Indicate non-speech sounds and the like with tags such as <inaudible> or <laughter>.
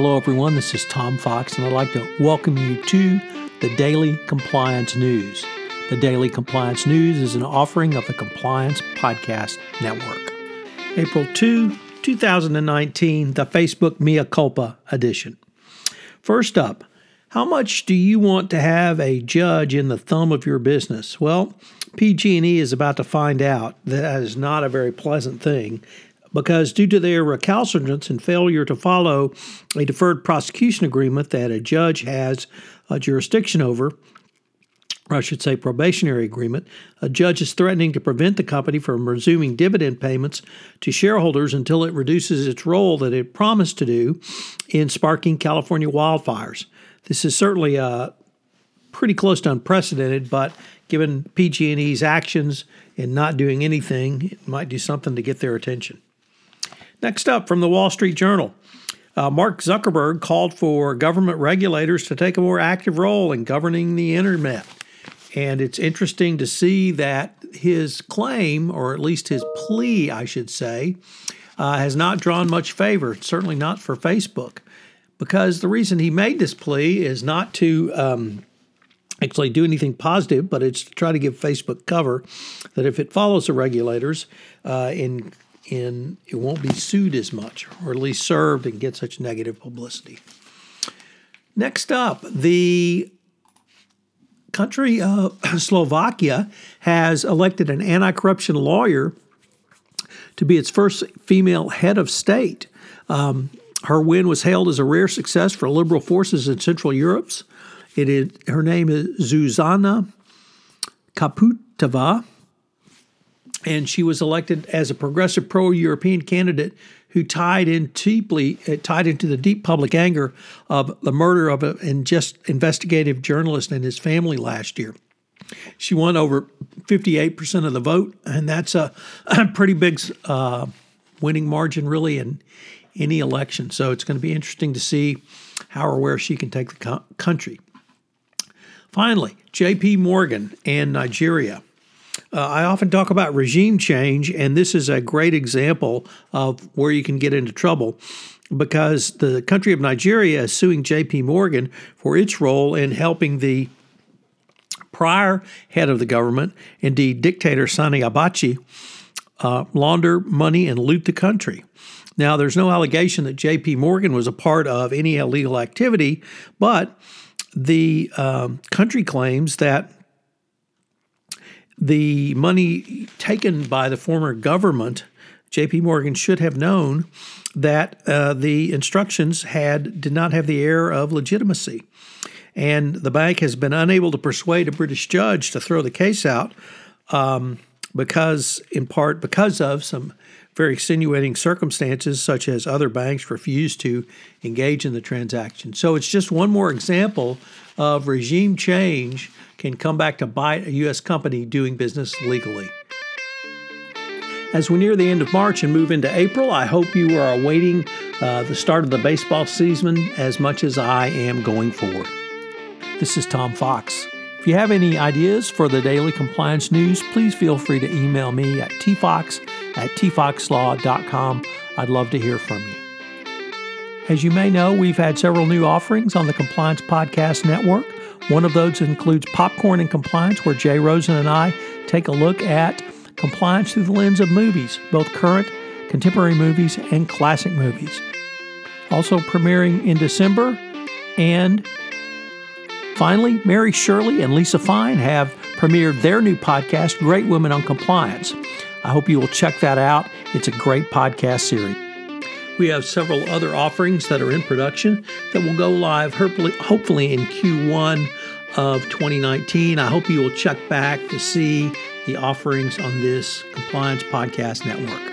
Hello, everyone. This is Tom Fox, and I'd like to welcome you to the Daily Compliance News. The Daily Compliance News is an offering of the Compliance Podcast Network. April 2, 2019, the Facebook Mea Culpa edition. First up, how much do you want to have a judge in the thumb of your business? Well, PG&E is about to find out that is not a very pleasant thing because due to their recalcitrance and failure to follow a deferred prosecution agreement that a judge has a jurisdiction over, or I should say probationary agreement, a judge is threatening to prevent the company from resuming dividend payments to shareholders until it reduces its role that it promised to do in sparking California wildfires. This is certainly uh, pretty close to unprecedented, but given PG&E's actions in not doing anything, it might do something to get their attention. Next up from the Wall Street Journal. Uh, Mark Zuckerberg called for government regulators to take a more active role in governing the internet. And it's interesting to see that his claim, or at least his plea, I should say, uh, has not drawn much favor, certainly not for Facebook. Because the reason he made this plea is not to um, actually do anything positive, but it's to try to give Facebook cover that if it follows the regulators uh, in in it won't be sued as much, or at least served and get such negative publicity. Next up, the country of <clears throat> Slovakia has elected an anti corruption lawyer to be its first female head of state. Um, her win was hailed as a rare success for liberal forces in Central Europe. It is, her name is Zuzana Kaputova and she was elected as a progressive pro-European candidate who tied in deeply uh, tied into the deep public anger of the murder of an just investigative journalist and his family last year. She won over 58% of the vote, and that's a, a pretty big uh, winning margin, really, in any election. So it's going to be interesting to see how or where she can take the co- country. Finally, J.P. Morgan and Nigeria. Uh, I often talk about regime change, and this is a great example of where you can get into trouble because the country of Nigeria is suing JP Morgan for its role in helping the prior head of the government, indeed dictator Sani Abacha, uh, launder money and loot the country. Now, there's no allegation that JP Morgan was a part of any illegal activity, but the um, country claims that the money taken by the former government, J.P. Morgan should have known that uh, the instructions had did not have the air of legitimacy, and the bank has been unable to persuade a British judge to throw the case out um, because, in part, because of some very extenuating circumstances, such as other banks refused to engage in the transaction. So it's just one more example of regime change can come back to bite a U.S. company doing business legally. As we near the end of March and move into April, I hope you are awaiting uh, the start of the baseball season as much as I am going forward. This is Tom Fox. If you have any ideas for the daily compliance news, please feel free to email me at tfox at tfoxlaw.com. I'd love to hear from you. As you may know, we've had several new offerings on the Compliance Podcast Network. One of those includes Popcorn and Compliance, where Jay Rosen and I take a look at compliance through the lens of movies, both current, contemporary movies, and classic movies. Also premiering in December. And finally, Mary Shirley and Lisa Fine have premiered their new podcast, Great Women on Compliance. I hope you will check that out. It's a great podcast series. We have several other offerings that are in production that will go live hopefully in Q1 of 2019. I hope you will check back to see the offerings on this Compliance Podcast Network.